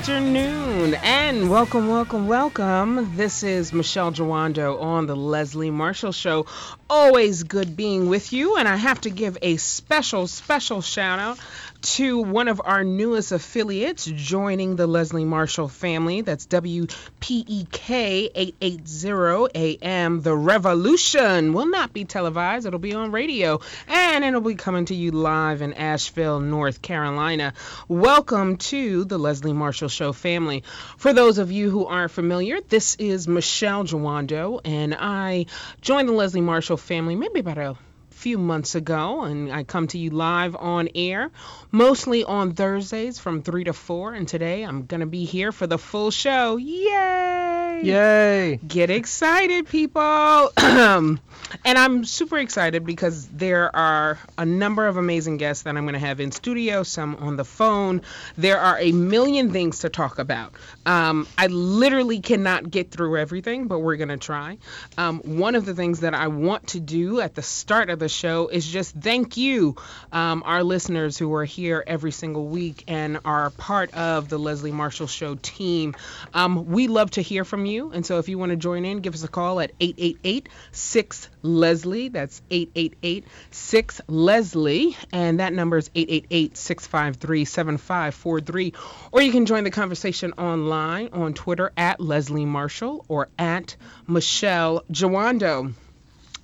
Afternoon and welcome, welcome, welcome. This is Michele Jawando on the Leslie Marshall Show. Always good being with you, and I have to give a special, special shout out to one of our newest affiliates joining the Leslie Marshall family. That's WPEK 880 AM. The Revolution will not be televised, it'll be on radio, and it'll be coming to you live in Asheville, North Carolina. Welcome to the Leslie Marshall Show family. For those of you who aren't familiar, this is Michele Jawando, and I joined the Leslie Marshall family maybe about a few months ago, and I come to you live on air, mostly on Thursdays from 3 to 4. And today I'm going to be here for the full show. Yay! Yay! Get excited, people! and I'm super excited because there are a number of amazing guests that I'm going to have in studio, some on the phone. There are a million things to talk about. Um, I literally cannot get through everything, but we're going to try. Um, one of the things that I want to do at the start of the show is just thank you, um, our listeners who are here every single week and are part of the Leslie Marshall Show team. Um, we love to hear from you, and so if you want to join in, give us a call at 888 6 Leslie. That's 888 6 Leslie, and that number is 888 653 7543. Or you can join the conversation online on Twitter at Leslie Marshall or at Michele Jawando.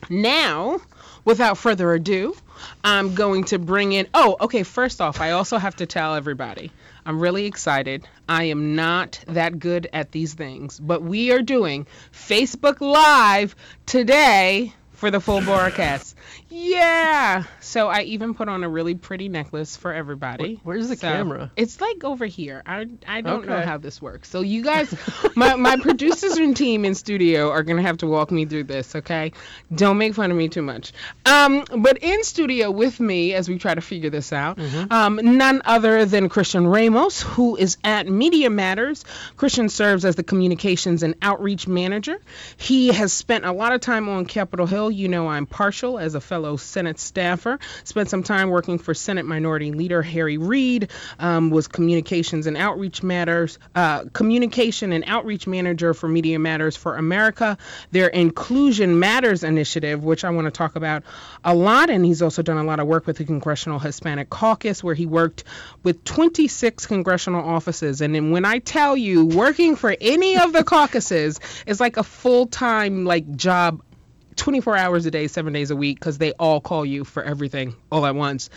Now, without further ado, I'm going to bring in. Oh, okay. First off, I also have to tell everybody I'm really excited. I am not that good at these things, but we are doing Facebook Live today for the full broadcast. Yeah. So I even put on a really pretty necklace for everybody. Where's the So, camera? It's like over here. I I don't know how this works. So you guys, my my producers and team in studio are gonna have to walk me through this. Okay. Don't make fun of me too much. Um, but in studio with me as we try to figure this out, Mm-hmm. um, none other than Kristian Ramos, who is at Media Matters. Kristian serves as the communications and outreach manager. He has spent a lot of time on Capitol Hill. You know, I'm partial as a fellow Senate staffer. Spent some time working for Senate Minority Leader Harry Reid. Um, was communications and outreach matters, uh, communication and outreach manager for Media Matters for America. Their Inclusion Matters initiative, which I want to talk about a lot, and he's also done a lot of work with the Congressional Hispanic Caucus, where he worked with 26 congressional offices. And then when I tell you, working for any of the caucuses is like a full-time like job 24 hours a day, seven days a week, because they all call you for everything all at once.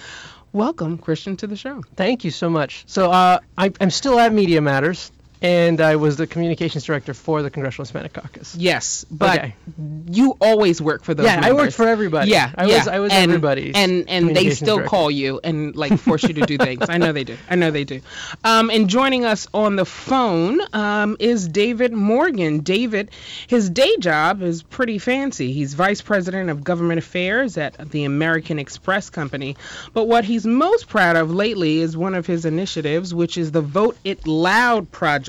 Welcome, Kristian, to the show. Thank you so much. So uh, I, I'm still at Media Matters, and I was the communications director for the Congressional Hispanic Caucus. Yes, but Okay. you always work for those. Yeah, I worked for everybody. Yeah, I yeah. was I was and, everybody's and and they still director. call you and like force you to do things. I know they do. I know they do. Um, and joining us on the phone um, is David Morgan. David, his day job is pretty fancy. He's vice president of government affairs at the American Express Company. But what he's most proud of lately is one of his initiatives, which is the Vote It Loud project.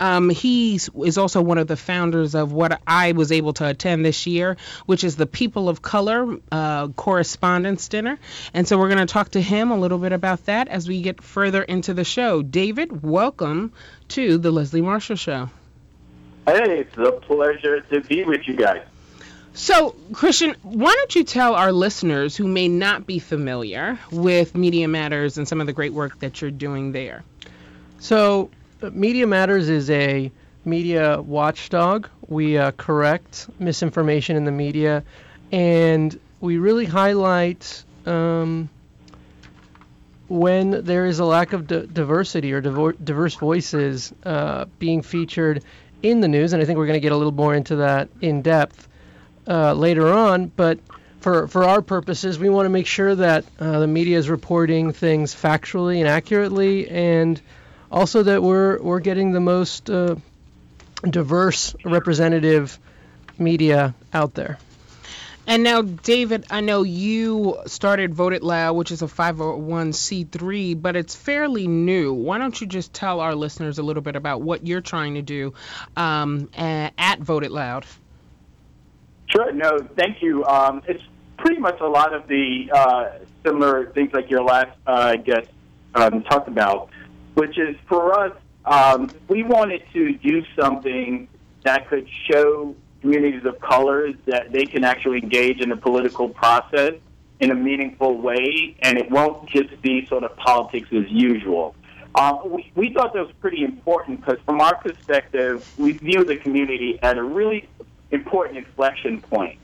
Um, he is also one of the founders of what I was able to attend this year, which is the People of Color uh, Correspondence Dinner. And so we're going to talk to him a little bit about that as we get further into the show. David, welcome to the Leslie Marshall Show. Hey, it's a pleasure to be with you guys. So, Kristian, why don't you tell our listeners who may not be familiar with Media Matters and some of the great work that you're doing there? So Media Matters is a media watchdog. We uh, correct misinformation in the media, and we really highlight um, when there is a lack of di- diversity or divor- diverse voices uh, being featured in the news. And I think we're going to get a little more into that in depth uh, later on. But for, for our purposes, we want to make sure that uh, the media is reporting things factually and accurately, and also that we're we're getting the most uh, diverse representative media out there. And now, David, I know you started Vote It Loud, which is a 501c3, but it's fairly new. Why don't you just tell our listeners a little bit about what you're trying to do um, at Vote It Loud? Sure. No, thank you. Um, it's pretty much a lot of the uh, similar things like your last uh, guest um, talked about, which is for us, um, we wanted to do something that could show communities of color that they can actually engage in the political process in a meaningful way, and it won't just be sort of politics as usual. Uh, we, we thought that was pretty important because, from our perspective, we view the community at a really important inflection point.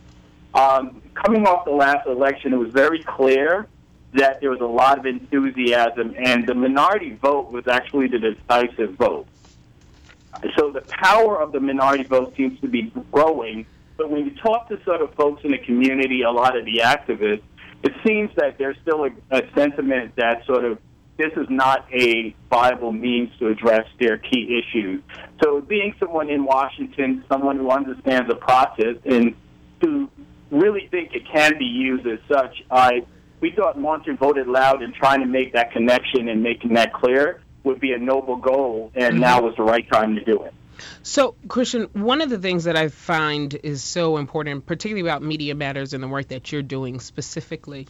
Um, coming off the last election, it was very clear that there was a lot of enthusiasm, and the minority vote was actually the decisive vote. So the power of the minority vote seems to be growing. But when you talk to sort of folks in the community, a lot of the activists, it seems that there's still a, a sentiment that sort of this is not a viable means to address their key issues. So being someone in Washington, someone who understands the process and who really think it can be used as such, I we thought launching Vote It Loud and trying to make that connection and making that clear would be a noble goal, and mm-hmm. now was the right time to do it. So, Kristian, one of the things that I find is so important, particularly about Media Matters and the work that you're doing specifically,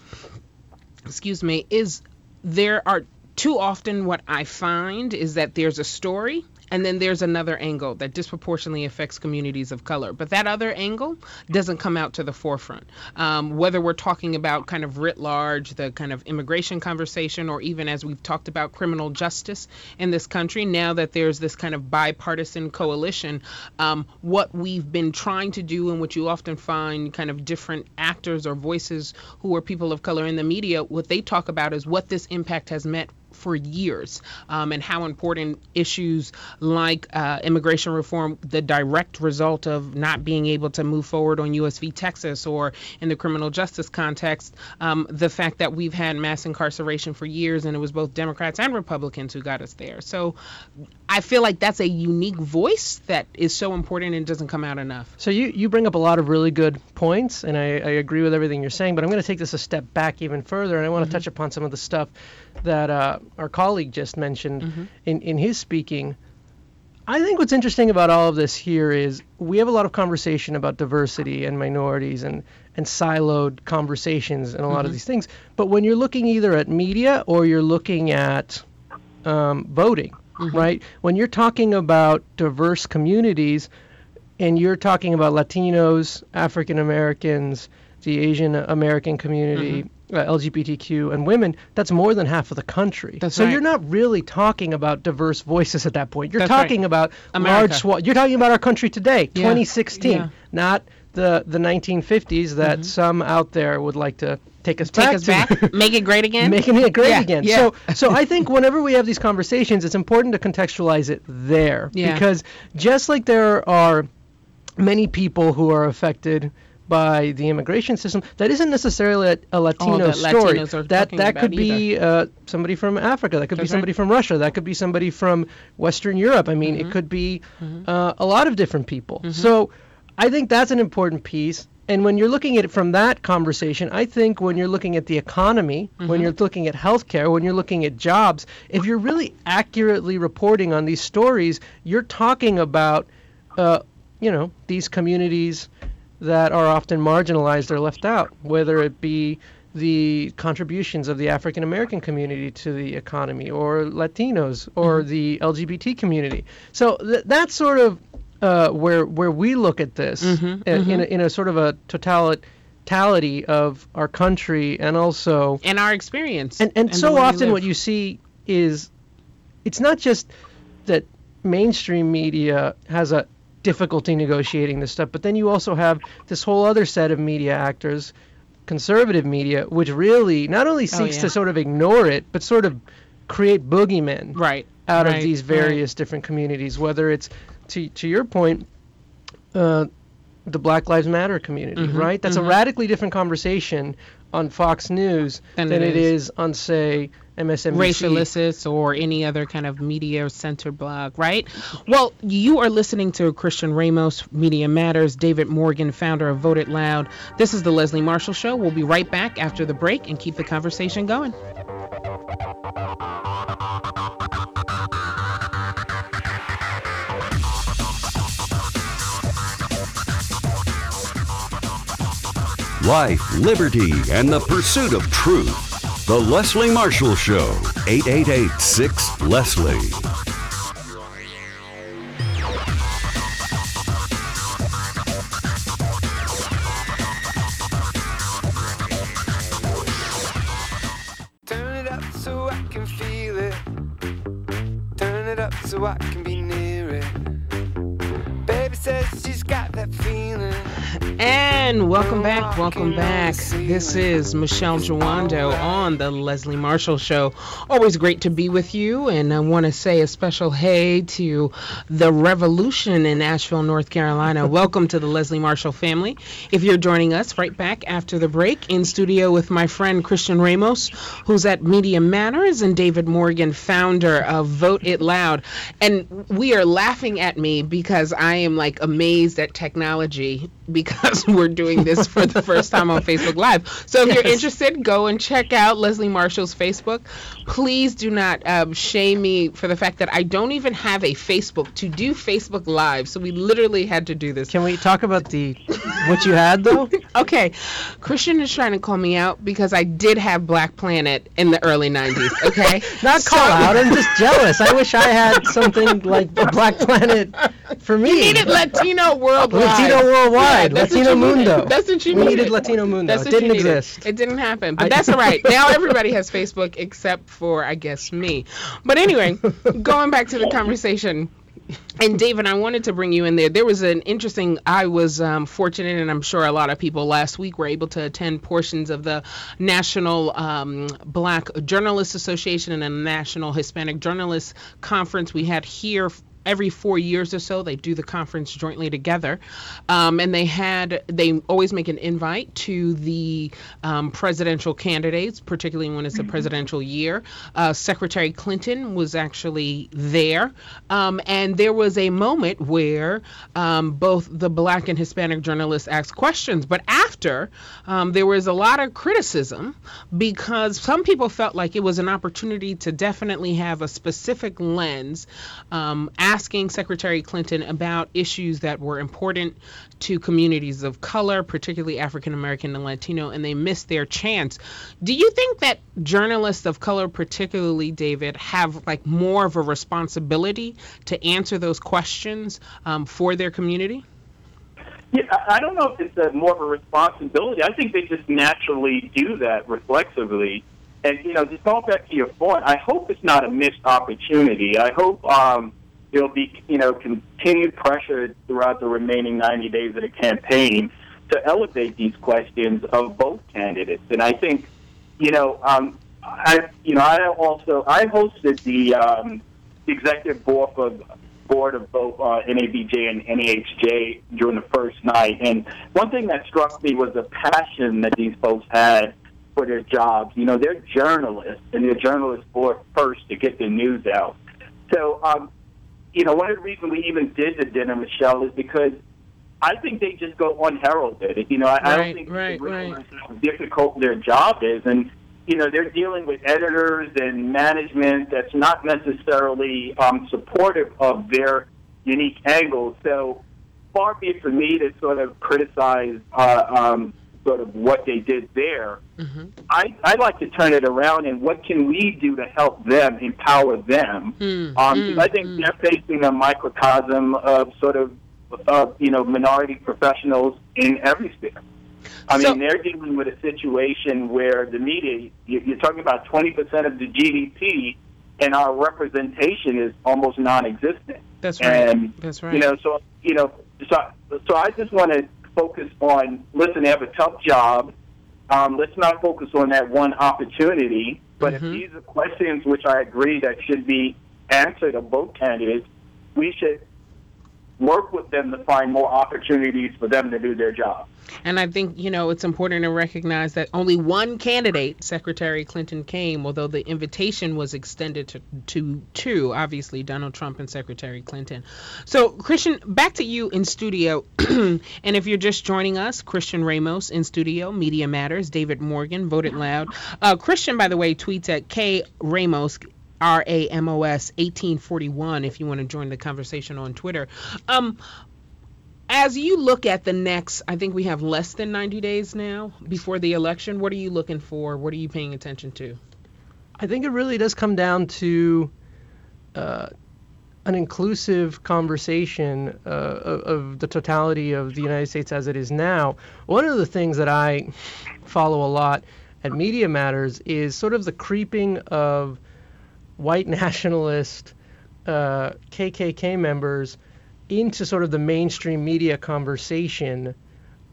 excuse me, is there are too often what I find is that there's a story and then there's another angle that disproportionately affects communities of color. But that other angle doesn't come out to the forefront. Um, whether we're talking about kind of writ large, the kind of immigration conversation, or even as we've talked about criminal justice in this country, now that there's this kind of bipartisan coalition, um, what we've been trying to do, and what you often find kind of different actors or voices who are people of color in the media, what they talk about is what this impact has meant for years um, and how important issues like uh, immigration reform, the direct result of not being able to move forward on US v. Texas or in the criminal justice context, um, the fact that we've had mass incarceration for years and it was both Democrats and Republicans who got us there. So I feel like that's a unique voice that is so important and doesn't come out enough. So you, you bring up a lot of really good points, and I, I agree with everything you're saying, but I'm going to take this a step back even further, and I want to mm-hmm. touch upon some of the stuff that uh, our colleague just mentioned mm-hmm. in, in his speaking. I think what's interesting about all of this here is we have a lot of conversation about diversity and minorities and, and siloed conversations and a lot mm-hmm. of these things. But when you're looking either at media or you're looking at um, voting, mm-hmm. right? When you're talking about diverse communities and you're talking about Latinos, African Americans, the Asian American community, mm-hmm uh, LGBTQ and women, that's more than half of the country. That's so right. you're not really talking about diverse voices at that point. You're that's talking right. about America. large swath. You're talking about our country today, yeah. 2016, yeah. not the the 1950s that mm-hmm. some out there would like to take us take back us to. back, make it great again, making it great yeah, again. Yeah. So so I think whenever we have these conversations, it's important to contextualize it there yeah. because just like there are many people who are affected by the immigration system that isn't necessarily a, a Latino oh, story. That that could be uh, somebody from Africa. That could be somebody from Russia. That could be somebody from Western Europe. I mean, mm-hmm. it could be mm-hmm. uh, a lot of different people. Mm-hmm. So I think that's an important piece. And when you're looking at it from that conversation, I think when you're looking at the economy, when Mm-hmm. you're looking at healthcare, when you're looking at jobs, if you're really accurately reporting on these stories, you're talking about, uh, you know, these communities that are often marginalized or left out, whether it be the contributions of the African American community to the economy, or Latinos, or Mm-hmm. the LGBT community. So th- that's sort of uh, where where we look at this Mhm, uh, mhm. in, a, in a sort of a totality of our country and also and our experience. and and, the so often what you see is it's not just that mainstream media has a difficulty negotiating this stuff but then you also have this whole other set of media actors conservative media which really not only seeks Oh, yeah. to sort of ignore it but sort of create boogeymen right out right, of these right. various different communities whether it's to to your point uh, the Black Lives Matter community, Mhm, right? That's mhm. a radically different conversation on Fox News Than than it it is on, say, MSNBC. Racialicious or any other kind of media center blog, right? Well, you are listening to Kristian Ramos, Media Matters, David Morgan, founder of Vote It Loud. This is the Leslie Marshall Show. We'll be right back after the break and keep the conversation going. Life, liberty, and the pursuit of truth. The Leslie Marshall Show, 888 6 Leslie. Welcome back. This is Michele Jawando on the Leslie Marshall Show. Always great to be with you, and I want to say a special hey to the Revolution in Asheville, North Carolina. welcome to the Leslie Marshall family. If you're joining us right back after the break, in studio with my friend Kristian Ramos, who's at Media Matters, and David Morgan, founder of Vote It Loud. And we are laughing at me because I am like amazed at technology because we're doing this for the first time on Facebook Live. So if you're interested, go and check out Leslie Marshall's Facebook. Please do not um, shame me for the fact that I don't even have a Facebook to do Facebook Live. So we literally had to do this. Can we talk about the what you had though? Okay, Kristian is trying to call me out because I did have Black Planet in the early 90s. Okay, Not call So- out. I'm just jealous. I wish I had something like a Black Planet for me. You needed Latino Worldwide. Latino Worldwide. Yeah, Latino. Mundo. That's what you needed. Latino Mundo. That's It didn't exist. It didn't happen, but I- that's all right. Now everybody has Facebook except for, I guess, me. But anyway, going back to the conversation. And David, I wanted to bring you in there. There was an interesting. I was um, fortunate, and I'm sure a lot of people last week were able to attend portions of the National um, Black Journalists Association and the National Hispanic Journalists Conference we had here every four years or so they do the conference jointly together. Um, and they had they always make an invite to the um, presidential candidates particularly when it's a presidential year. Uh, secretary clinton was actually there. Um, and there was a moment where um, both the black and hispanic journalists asked questions. But after um, there was a lot of criticism because some people felt like it was an opportunity to definitely have a specific lens um, asking Secretary Clinton about issues that were important to communities of color, particularly African American and Latino, and they missed their chance. Do you think that journalists of color, particularly David, have like more of a responsibility to answer those questions um, for their community? Yeah, I don't know if it's a, more of a responsibility. I think they just naturally do that reflexively. And you know, just going back to your point, I hope it's not a missed opportunity. I hope um, there'll be you know continued pressure throughout the remaining 90 days of the campaign to elevate these questions of both candidates. And I think you know, um, I you know, I also I hosted the um, executive board of board of both uh, NABJ and NAHJ during the first night, and one thing that struck me was the passion that these folks had for their jobs. You know, they're journalists, and they're journalists for first to get the news out. So, um, you know, one of the reasons we even did the dinner, Michele, is because I think they just go unheralded. You know, I, I don't think right, they realize right. how difficult their job is, and you know, they're dealing with editors and management that's not necessarily um, supportive of their unique angles. So far be it for me to sort of criticize uh, um, sort of what they did there. I, I like to turn it around and what can we do to help them, empower them? Mm, um, mm, I think mm. they're facing a microcosm of sort of, uh, you know, minority professionals in every sphere. I So- mean, they're dealing with a situation where the media, you- you're talking about 20% of the GDP, and our representation is almost non-existent. That's right. And That's right. you know, so you know, so so I just want to focus on. Listen, they have a tough job. Um, let's not focus on that one opportunity. But Mhm. if these are questions which I agree that should be answered of both candidates, we should work with them to find more opportunities for them to do their job. And I think, you know, it's important to recognize that only one candidate, Secretary Clinton, came, although the invitation was extended to, two, obviously, Donald Trump and Secretary Clinton. So, Kristian, back to you in studio. and if you're just joining us, Kristian Ramos in studio, Media Matters, David Morgan, Vote It Loud. Uh, Kristian, by the way, tweets at K Ramos. R A M O S 1841 if you want to join the conversation on Twitter. Um, as you look at the next, I think we have less than 90 days now before the election. What are you looking for? What are you paying attention to? I think it really does come down to uh, an inclusive conversation uh, of, of, the totality of the United States as it is now. One of the things that I follow a lot at Media Matters is sort of the creeping of white nationalist uh, KKK members into sort of the mainstream media conversation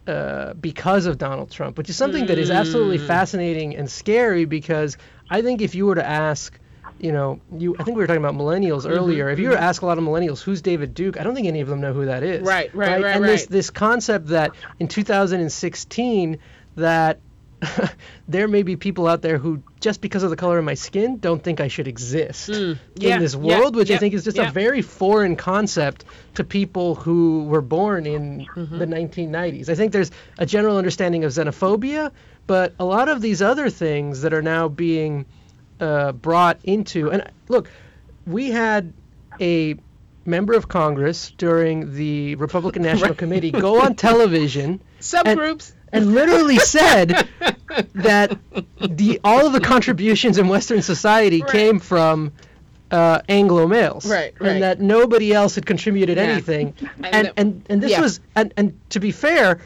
uh, because of Donald Trump, which is something that is absolutely hmm. fascinating and scary because I think if you were to ask, you know, you I think we were talking about millennials mm-hmm, earlier. If you were to mm-hmm. ask a lot of millennials who's David Duke, I don't think any of them know who that is. Right, right, right. right and right. this this concept that in 2016 that there may be people out there who, just because of the color of my skin, don't think I should exist mm, yeah, in this world, yeah, which yeah, I think is just a very foreign concept to people who were born in mm-hmm. the 1990s. I think there's a general understanding of xenophobia, but a lot of these other things that are now being uh, brought into, and look, we had a member of Congress during the Republican National Committee go on television. Subgroups. And, and literally said that the all of the contributions in Western society right. came from uh, Anglo males, right, right, and that nobody else had contributed yeah. anything. And and, and, and this yeah. was and, and to be fair,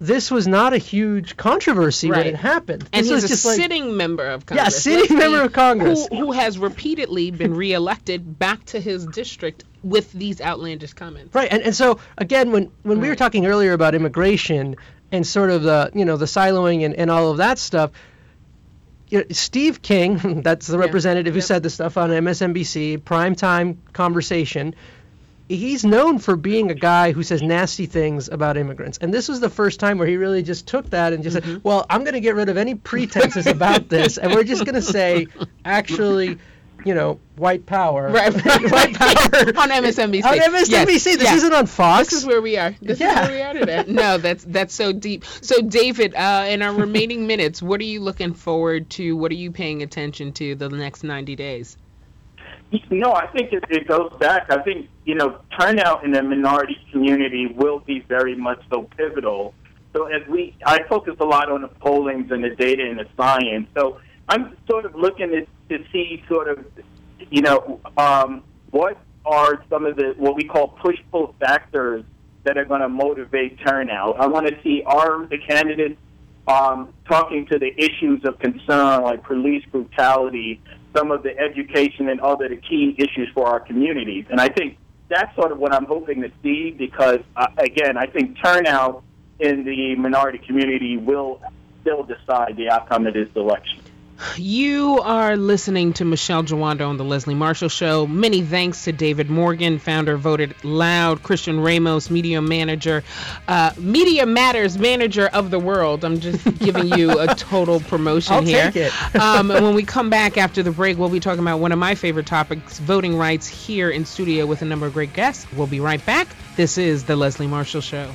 this was not a huge controversy right. when it happened. And this he's was a just like, sitting member of Congress. Yeah, sitting member of Congress. Who, who has repeatedly been reelected back to his district with these outlandish comments. Right, and, and so again, when, when right. we were talking earlier about immigration and sort of the you know the siloing and, and all of that stuff, you know, Steve King, that's the representative yeah. who said the stuff on MSNBC, primetime conversation. He's known for being a guy who says nasty things about immigrants. And this was the first time where he really just took that and just mm-hmm. said, well, I'm going to get rid of any pretenses about this. And we're just going to say, actually, you know, white power. Right, right, white power. on MSNBC. On MSNBC. Yes. This yes. isn't on Fox. This is where we are. This yeah. is where we are today. No, that's that's so deep. So, David, uh, in our remaining minutes, what are you looking forward to? What are you paying attention to the next 90 days? No, I think it, it goes back. I think, you know, turnout in the minority community will be very much so pivotal. So as we, I focus a lot on the pollings and the data and the science. So I'm sort of looking at to see sort of, you know, um, what are some of the what we call push pull factors that are going to motivate turnout. I want to see are the candidates um, talking to the issues of concern like police brutality, some of the education and other the key issues for our communities. And I think that's sort of what I'm hoping to see because, uh, again, I think turnout in the minority community will still decide the outcome of this election. You are listening to Michele Jawando on the Leslie Marshall Show. Many thanks to David Morgan, founder Vote It Loud, Kristian Ramos, media manager, uh, Media Matters manager of the world. I'm just giving you a total promotion I'll here. Take it. um, when we come back after the break, we'll be talking about one of my favorite topics, voting rights, here in studio with a number of great guests. We'll be right back. This is the Leslie Marshall Show.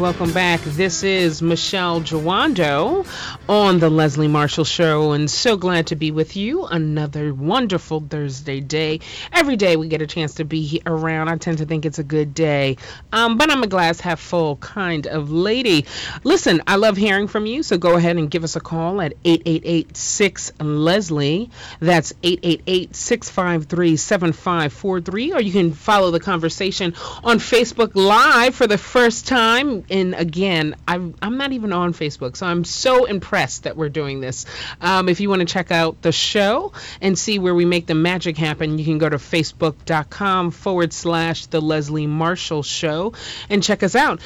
Welcome back. This is Michele Jawando on the Leslie Marshall Show, and so glad to be with you. Another wonderful Thursday day. Every day we get a chance to be around. I tend to think it's a good day, um, but I'm a glass half full kind of lady. Listen, I love hearing from you, so go ahead and give us a call at 888 Leslie. That's 888 653 7543, or you can follow the conversation on Facebook Live for the first time. And again, I'm, I'm not even on Facebook, so I'm so impressed that we're doing this. Um, if you want to check out the show and see where we make the magic happen, you can go to facebook.com forward slash The Leslie Marshall Show and check us out.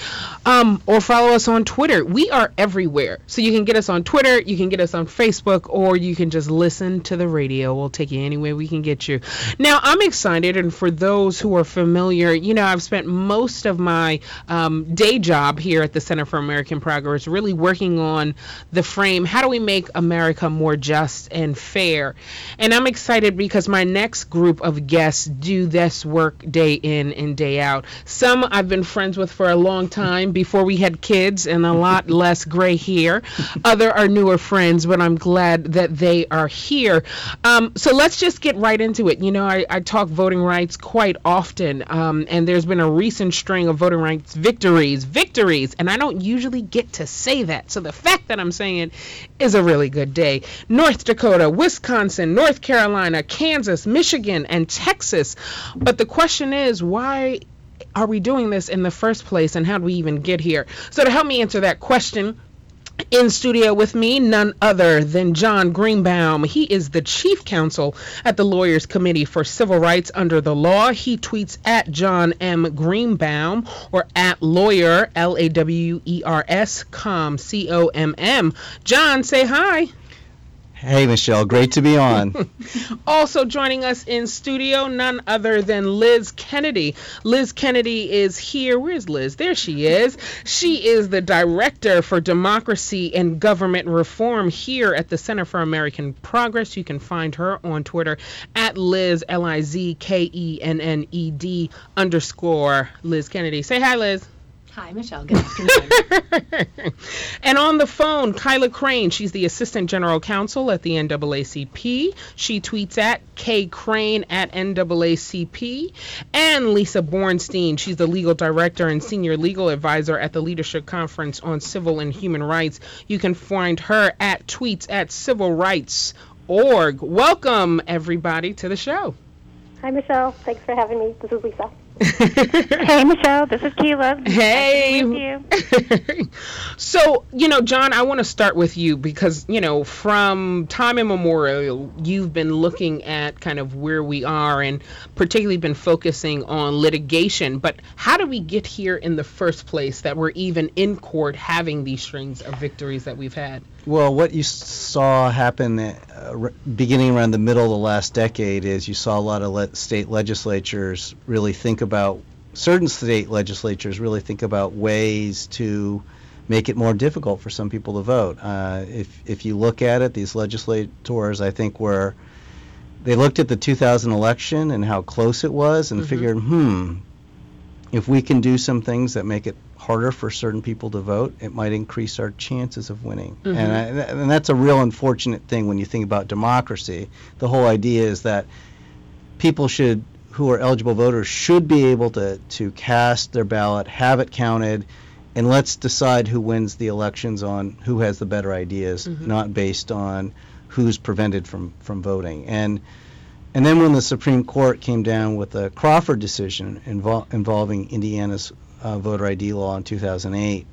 Um, or follow us on Twitter. We are everywhere. So you can get us on Twitter, you can get us on Facebook, or you can just listen to the radio. We'll take you anywhere we can get you. Now, I'm excited, and for those who are familiar, you know, I've spent most of my um, day job here at the Center for American Progress really working on the frame how do we make America more just and fair? And I'm excited because my next group of guests do this work day in and day out. Some I've been friends with for a long time before we had kids and a lot less gray hair. Other are newer friends, but I'm glad that they are here. Um, so let's just get right into it. You know, I, I talk voting rights quite often, um, and there's been a recent string of voting rights victories, victories, and I don't usually get to say that. So the fact that I'm saying is a really good day. North Dakota, Wisconsin, North Carolina, Kansas, Michigan, and Texas. But the question is, why are we doing this in the first place and how do we even get here? So to help me answer that question, in studio with me, none other than Jon Greenbaum. He is the chief counsel at the Lawyers Committee for Civil Rights under the law. He tweets at Jon M. Greenbaum or at lawyer, L A W E R S, com, C O M M. Jon, say hi. Hey, Michele, great to be on. Also joining us in studio, none other than Liz Kennedy. Liz Kennedy is here. Where's Liz? There she is. She is the Director for Democracy and Government Reform here at the Center for American Progress. You can find her on Twitter at Liz, L I Z K E N N E D underscore Liz Kennedy. Say hi, Liz. Hi, Michele. Good afternoon. and on the phone, Khyla Craine. She's the Assistant General Counsel at the NAACP. She tweets at K Craine at NAACP. And Lisa Bornstein. She's the Legal Director and Senior Legal Advisor at the Leadership Conference on Civil and Human Rights. You can find her at tweets at Civil Rights Org. Welcome, everybody, to the show. Hi, Michele. Thanks for having me. This is Lisa. Hey, Michele. This is Khyla. Hey. Nice to be you. so, you know, Jon, I want to start with you because, you know, from time immemorial, you've been looking at kind of where we are and particularly been focusing on litigation. But how do we get here in the first place that we're even in court having these strings of victories that we've had? well, what you saw happen uh, r- beginning around the middle of the last decade is you saw a lot of le- state legislatures really think about, certain state legislatures really think about ways to make it more difficult for some people to vote. Uh, if, if you look at it, these legislators, I think, were, they looked at the 2000 election and how close it was and Mhm. figured, hmm, if we can do some things that make it harder for certain people to vote, it might increase our chances of winning. Mhm. And, I, and that's a real unfortunate thing when you think about democracy. The whole idea is that people should, who are eligible voters, should be able to, to cast their ballot, have it counted, and let's decide who wins the elections on who has the better ideas, Mhm. not based on who's prevented from, from voting. And and then when the Supreme Court came down with the Crawford decision invol- involving Indiana's uh, voter ID law in 2008,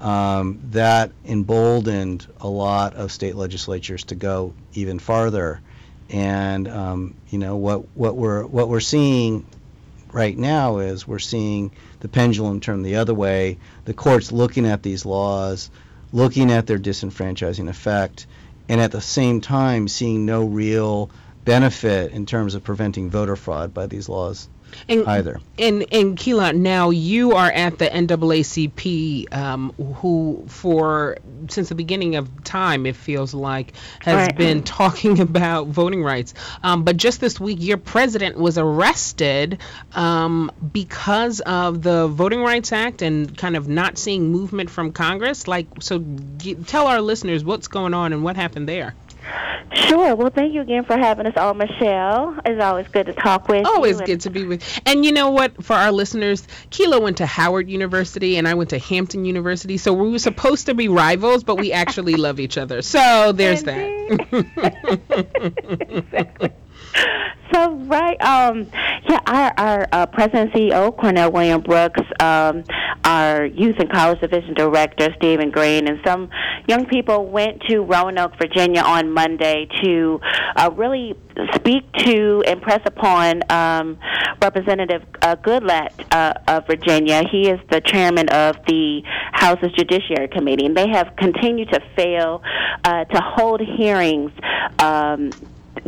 um, that emboldened a lot of state legislatures to go even farther. And um, you know what what we're what we're seeing right now is we're seeing the pendulum turn the other way. The courts looking at these laws, looking at their disenfranchising effect, and at the same time seeing no real benefit in terms of preventing voter fraud by these laws And, either. And and Khyla, now you are at the NAACP, um, who for since the beginning of time, it feels like, has Right. been talking about voting rights. Um, but just this week, your president was arrested um, because of the Voting Rights Act and kind of not seeing movement from Congress. Like, so g- tell our listeners what's going on and what happened there. Sure. Well, thank you again for having us on, Michele. It's always good to talk with you. Always good to be with. And you know what? For our listeners, Khyla went to Howard University and I went to Hampton University. So we were supposed to be rivals, but we actually love each other. So there's that. exactly. So right, um, yeah, our our uh, president CEO Cornell William Brooks, um, our youth and college division director Stephen Green, and some young people went to Roanoke, Virginia on Monday to uh, really speak to and press upon um, Representative uh, Goodlatte uh, of Virginia. He is the chairman of the House's Judiciary Committee, and they have continued to fail uh, to hold hearings. Um,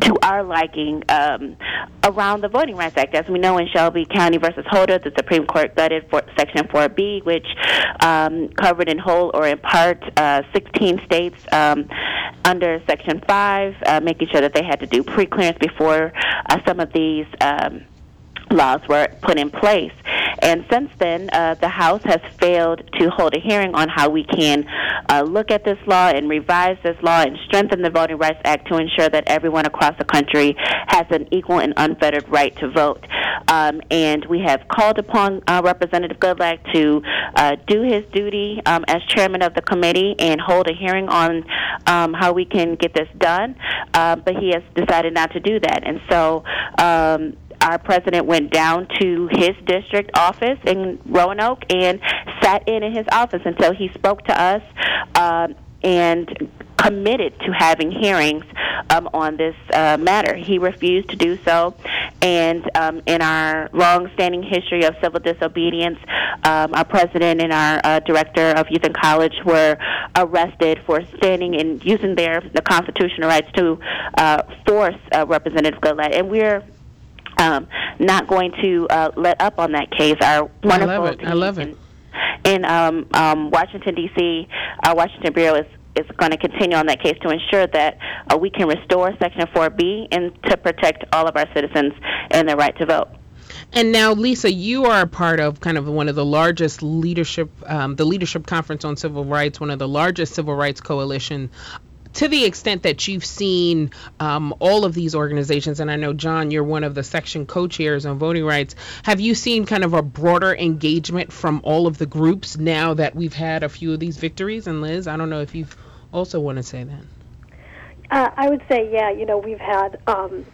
to our liking um, around the Voting Rights Act. As we know in Shelby County versus Holder, the Supreme Court gutted for Section 4B, which um, covered in whole or in part uh, 16 states um, under Section 5, uh, making sure that they had to do pre-clearance before uh, some of these um, laws were put in place. And since then, uh, the House has failed to hold a hearing on how we can uh, look at this law and revise this law and strengthen the Voting Rights Act to ensure that everyone across the country has an equal and unfettered right to vote. Um, and we have called upon uh, Representative Goodlatte to uh, do his duty um, as chairman of the committee and hold a hearing on um, how we can get this done. Uh, but he has decided not to do that. And so, um, our president went down to his district office in Roanoke and sat in in his office until he spoke to us um, and committed to having hearings um, on this uh, matter. He refused to do so, and um, in our long-standing history of civil disobedience, um, our president and our uh, director of youth and college were arrested for standing and using their the constitutional rights to uh, force uh, Representative Goodlatte, and we're um, not going to uh, let up on that case. Our I wonderful love it. I love it. in um, um, Washington D.C. Our Washington Bureau is is going to continue on that case to ensure that uh, we can restore Section 4B and to protect all of our citizens and their right to vote. And now, Lisa, you are a part of kind of one of the largest leadership, um, the Leadership Conference on Civil Rights, one of the largest civil rights coalition. To the extent that you've seen um, all of these organizations, and I know, Jon, you're one of the section co chairs on voting rights, have you seen kind of a broader engagement from all of the groups now that we've had a few of these victories? And Liz, I don't know if you also want to say that. Uh, I would say, yeah. You know, we've had um,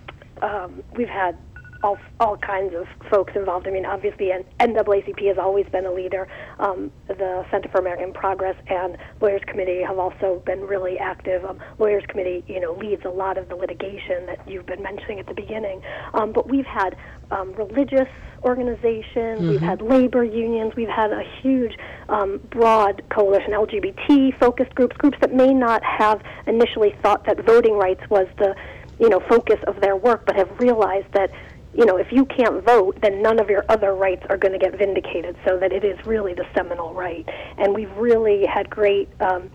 um, we've had all all kinds of folks involved. I mean, obviously, NAACP has always been a leader. Um, the Center for American Progress and Lawyers Committee have also been really active. Um, Lawyers Committee, you know, leads a lot of the litigation that you've been mentioning at the beginning. Um, but we've had um, religious organizations, we've had labor unions, we've had a huge, um, broad coalition, LGBT focused groups, groups that may not have initially thought that voting rights was the, you know, focus of their work, but have realized that, you know, if you can't vote, then none of your other rights are going to get vindicated. So that it is really the seminal right, and we've really had great. Um,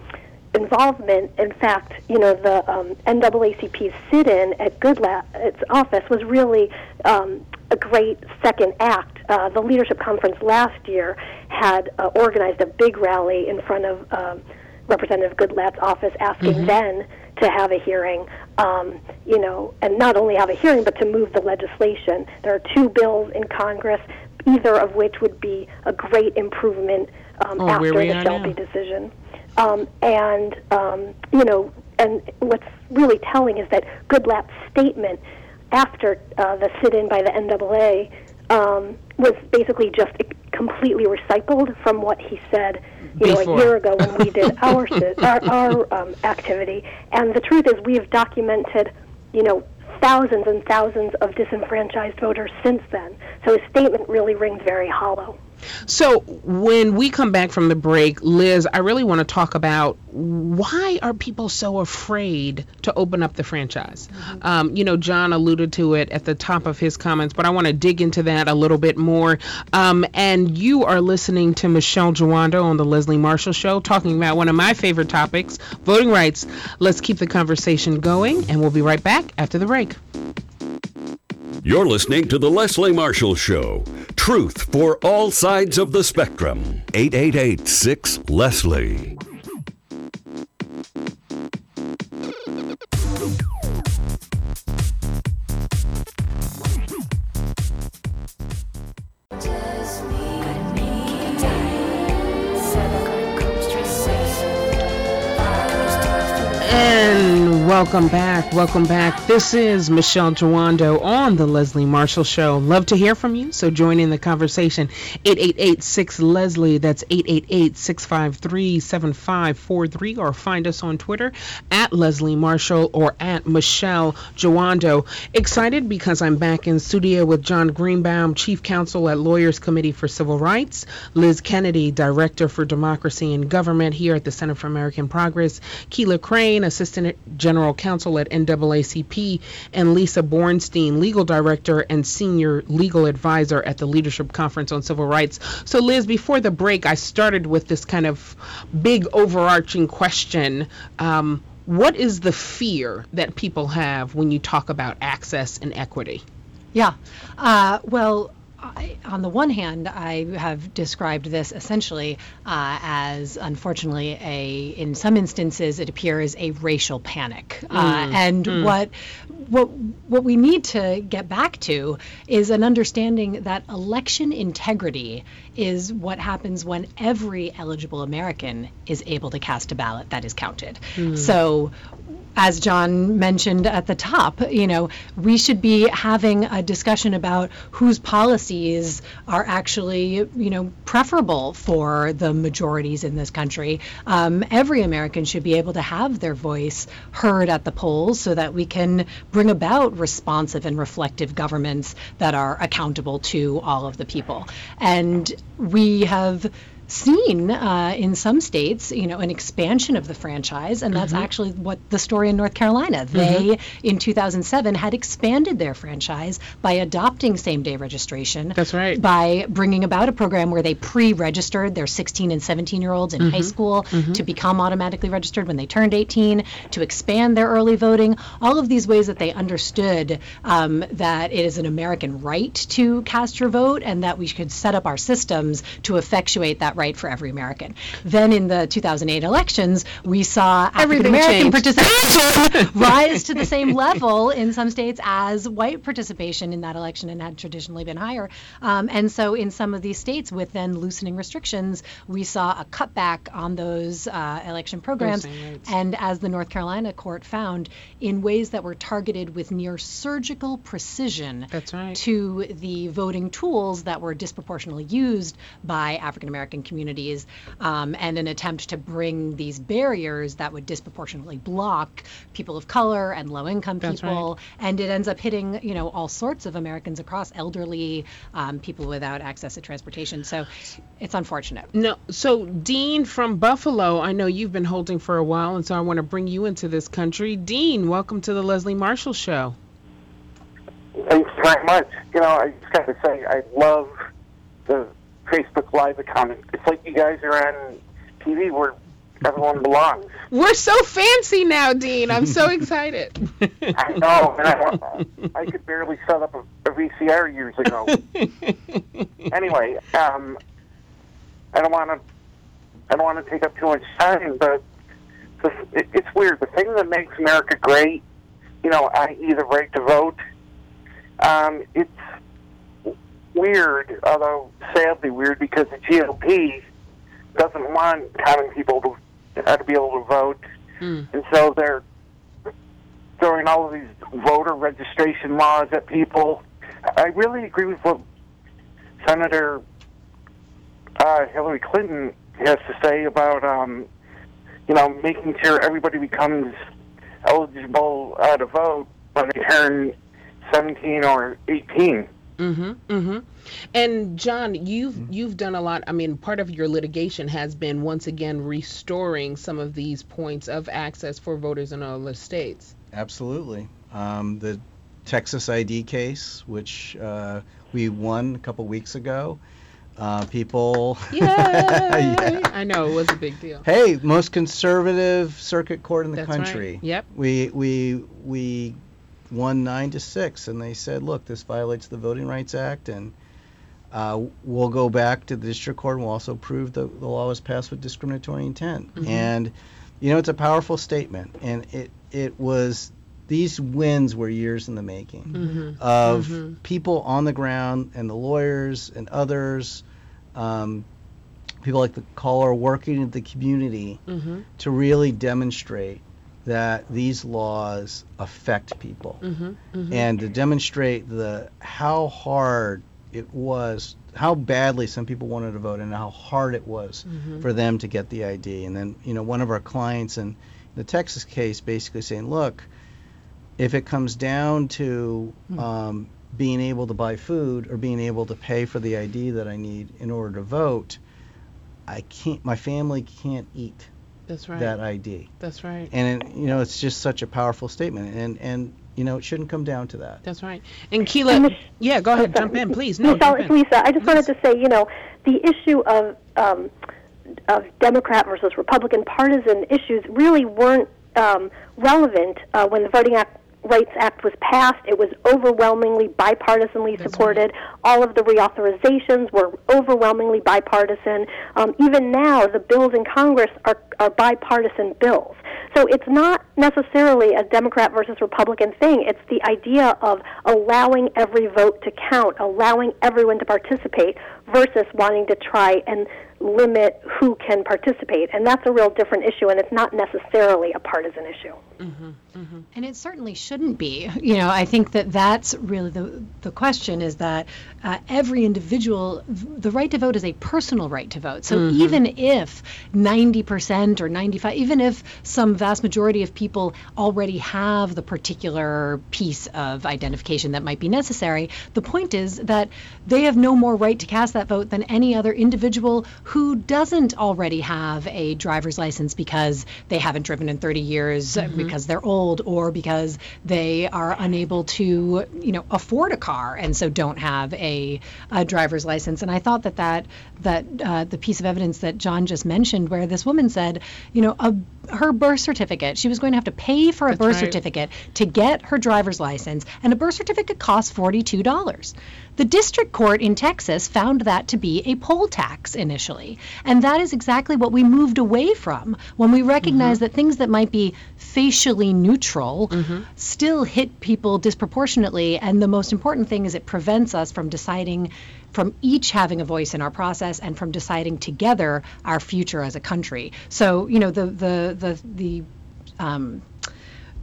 involvement. In fact, you know, the um, NAACP's sit-in at Goodlatte's office was really um, a great second act. Uh, the leadership conference last year had uh, organized a big rally in front of um, Representative Goodlatte's office, asking then to have a hearing. Um, you know, and not only have a hearing, but to move the legislation. There are two bills in Congress, either of which would be a great improvement um, Oh, after the Shelby now. decision. Um, and um, you know, and what's really telling is that Goodlatte's statement after uh, the sit-in by the NAA um, was basically just completely recycled from what he said, you know, a year ago when we did our our, our um, activity. And the truth is, we have documented, you know, thousands and thousands of disenfranchised voters since then. So his statement really rings very hollow. So when we come back from the break, Liz, I really want to talk about why are people so afraid to open up the franchise? Um, you know, Jon alluded to it at the top of his comments, but I want to dig into that a little bit more. Um, and you are listening to Michele Jawando on the Leslie Marshall Show, talking about one of my favorite topics, voting rights. Let's keep the conversation going, and we'll be right back after the break. You're listening to The Leslie Marshall Show. Truth for all sides of the spectrum. 888 6 Leslie. Welcome back. Welcome back. This is Michele Jawando on the Leslie Marshall Show. Love to hear from you, so join in the conversation. 888 Leslie. That's 888 653 7543. Or find us on Twitter at Leslie Marshall or at Michele Jawando. Excited because I'm back in studio with Jon Greenbaum, Chief Counsel at Lawyers Committee for Civil Rights, Liz Kennedy, Director for Democracy and Government here at the Center for American Progress, Khyla Craine, Assistant General Counsel at NAACP, and Lisa Bornstein, Legal Director and Senior Legal Advisor at the Leadership Conference on Civil Rights. So, Liz, before the break, I started with this kind of big overarching question. Um, what is the fear that people have when you talk about access and equity? Yeah. Uh, well, I, on the one hand, I have described this essentially uh, as, unfortunately, a in some instances it appears a racial panic. Uh, and what what what we need to get back to is an understanding that election integrity is what happens when every eligible American is able to cast a ballot that is counted. So as Jon mentioned at the top, you know, we should be having a discussion about whose policies are actually, you know, preferable for the majorities in this country. Um, every American should be able to have their voice heard at the polls so that we can bring about responsive and reflective governments that are accountable to all of the people. And we have seen uh, in some states, you know, an expansion of the franchise, and that's actually what the story in North Carolina. They, in 2007, had expanded their franchise by adopting same-day registration. That's right. By bringing about a program where they pre-registered their 16 and 17-year-olds in high school to become automatically registered when they turned 18, to expand their early voting. All of these ways that they understood um, that it is an American right to cast your vote, and that we should set up our systems to effectuate that right for every American. Then in the 2008 elections, we saw African American participation rise to the same level in some states as white participation in that election and had traditionally been higher. Um, and so in some of these states, with then loosening restrictions, we saw a cutback on those uh, election programs. And as the North Carolina court found, in ways that were targeted with near surgical precision right. to the voting tools that were disproportionately used by African American communities um, and an attempt to bring these barriers that would disproportionately block people of color and low income That's people. And it ends up hitting, you know, all sorts of Americans across elderly, um, people without access to transportation. So it's unfortunate. No, so Dean from Buffalo, I know you've been holding for a while, and so I want to bring you into this country. Dean, welcome to the Leslie Marshall Show. Thanks very much. You know, I just got to say, I love the Facebook Live account. It's like you guys are on TV where everyone belongs. We're so fancy now, Dean. I'm so excited. I know, and I, I could barely set up a, a VCR years ago. anyway, um, I don't want to. I don't want to take up too much time, but the, it, it's weird. The thing that makes America great, you know, i.e., the right to vote, um, it's weird, although sadly weird, because the GOP doesn't want common people to, uh, to be able to vote, and so they're throwing all of these voter registration laws at people. I really agree with what Senator uh, Hillary Clinton has to say about, um, you know, making sure everybody becomes eligible uh, to vote when they turn 17 or 18. Mm-hmm. Mm-hmm. And Jon, you've Mm-hmm. you've done a lot. I mean, part of your litigation has been once again restoring some of these points of access for voters in all the states. Absolutely. Um, the Texas ID case, which uh, we won a couple weeks ago, uh, people. Yeah. I know it was a big deal. Hey, most conservative circuit court in the That's right. country. Yep. We we we won nine to six, and they said, look, this violates the Voting Rights Act, and uh, we'll go back to the district court, and we'll also prove the, the law was passed with discriminatory intent. Mhm. And you know, it's a powerful statement, and it it was these wins were years in the making Mm-hmm. of Mhm. people on the ground and the lawyers and others, um, people like the caller working in the community Mm-hmm. to really demonstrate that these laws affect people Mm-hmm. Mm-hmm. and to demonstrate the how hard it was how badly some people wanted to vote and how hard it was Mhm. for them to get the ID and then you know one of our clients in the Texas case basically saying look if it comes down to um, being able to buy food or being able to pay for the ID that I need in order to vote I can't my family can't eat That's right. that ID That's right. and it, you know it's just such a powerful statement and and you know it shouldn't come down to that That's right. And Khyla, yeah, go ahead, jump in, please. No, Michele, jump it's in. Lisa. I just wanted to say, you know, the issue of um, of Democrat versus Republican partisan issues really weren't um, relevant uh, when the Voting Act, Rights Act was passed. It was overwhelmingly bipartisanly That's supported. All of the reauthorizations were overwhelmingly bipartisan. Um, even now, the bills in Congress are, are bipartisan bills. So it's not necessarily a Democrat versus Republican thing. It's the idea of allowing every vote to count, allowing everyone to participate, versus wanting to try and limit who can participate. And that's a real different issue, and it's not necessarily a partisan issue. And it certainly shouldn't be. You know, I think that that's really the the question is that uh, every individual, the right to vote is a personal right to vote. So even if 90% or 95, even if some vast majority of people already have the particular piece of identification that might be necessary, the point is that they have no more right to cast that vote than any other individual who doesn't already have a driver's license because they haven't driven in 30 years uh, because they're old or because they are unable to you know afford a car and so don't have a, a driver's license. And i thought that that that uh, the piece of evidence that Jon just mentioned where this woman said you know a, her birth certificate she was going to have to pay for a That's birth right. certificate to get her driver's license and a birth certificate costs $42 the district court in Texas found that to be a poll tax initially. And that is exactly what we moved away from when we recognized mm-hmm. that things that might be facially neutral mm-hmm. still hit people disproportionately. And the most important thing is it prevents us from deciding, from each having a voice in our process and from deciding together our future as a country. So, you know, the, the, the, the, um,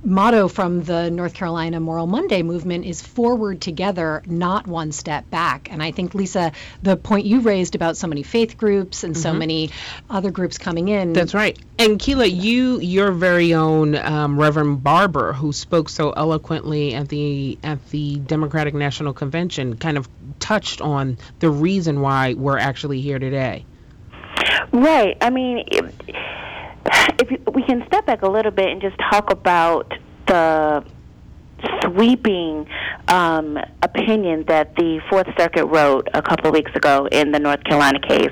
motto from the North Carolina Moral Monday movement is forward together, not one step back. And I think, Lisa, the point you raised about so many faith groups and so many other groups coming in. That's right. And Khyla, you, your very own um, Reverend Barber, who spoke so eloquently at the at the Democratic National Convention, kind of touched on the reason why we're actually here today. Right. I mean, if, if we can step back a little bit and just talk about the sweeping um, opinion that the Fourth Circuit wrote a couple of weeks ago in the North Carolina case.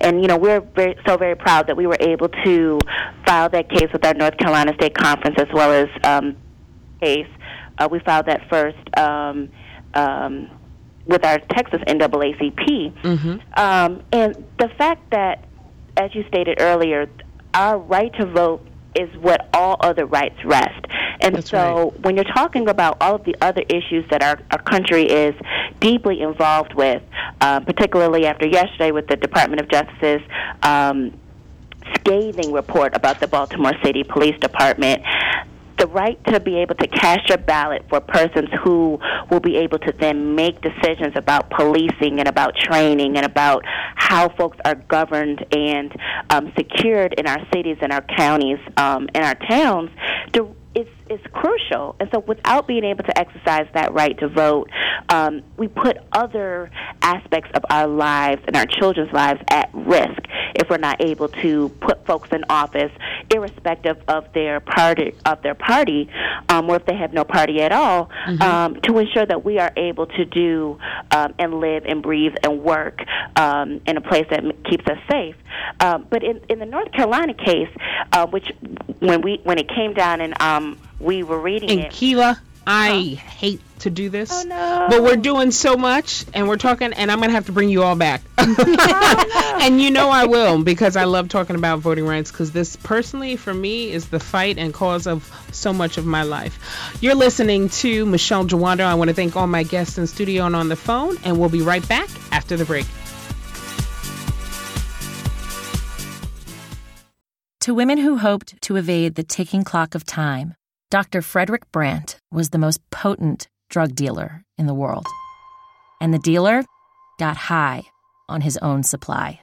And, you know, we're very, so very proud that we were able to file that case with our North Carolina State Conference as well as um, case. Uh, we filed that first um, um, with our Texas NAACP. Mm-hmm. Um, and the fact that, as you stated earlier, our right to vote is what all other rights rest. And That's so when you're talking about all of the other issues that our, our country is deeply involved with, uh, particularly after yesterday with the Department of Justice's um, scathing report about the Baltimore City Police Department, the right to be able to cast your ballot for persons who will be able to then make decisions about policing and about training and about how folks are governed and um, secured in our cities and our counties um, and our towns. To, it's it's crucial. And so, without being able to exercise that right to vote, um, we put other aspects of our lives and our children's lives at risk if we're not able to put folks in office, irrespective of their party of their party, um, or if they have no party at all, um, to ensure that we are able to do um, and live and breathe and work um, in a place that keeps us safe. Um, but in, in the North Carolina case, uh, which when we when it came down and um, we were reading And it, Khyla, I hate to do this, Oh, no. but we're doing so much, and we're talking, and I'm gonna have to bring you all back. Oh, and you know I will because I love talking about voting rights. Because this, personally, for me, is the fight and cause of so much of my life. You're listening to Michele Jawando. I want to thank all my guests in studio and on the phone, and we'll be right back after the break. To women who hoped to evade the ticking clock of time, Dr. Frederick Brandt was the most potent drug dealer in the world. And the dealer got high on his own supply.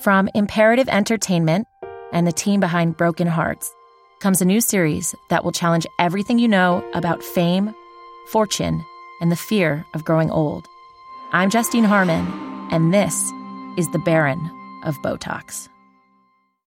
From Imperative Entertainment and the team behind Broken Harts comes a new series that will challenge everything you know about fame, fortune, and the fear of growing old. I'm Justine Harman, and this is The Baron of Botox.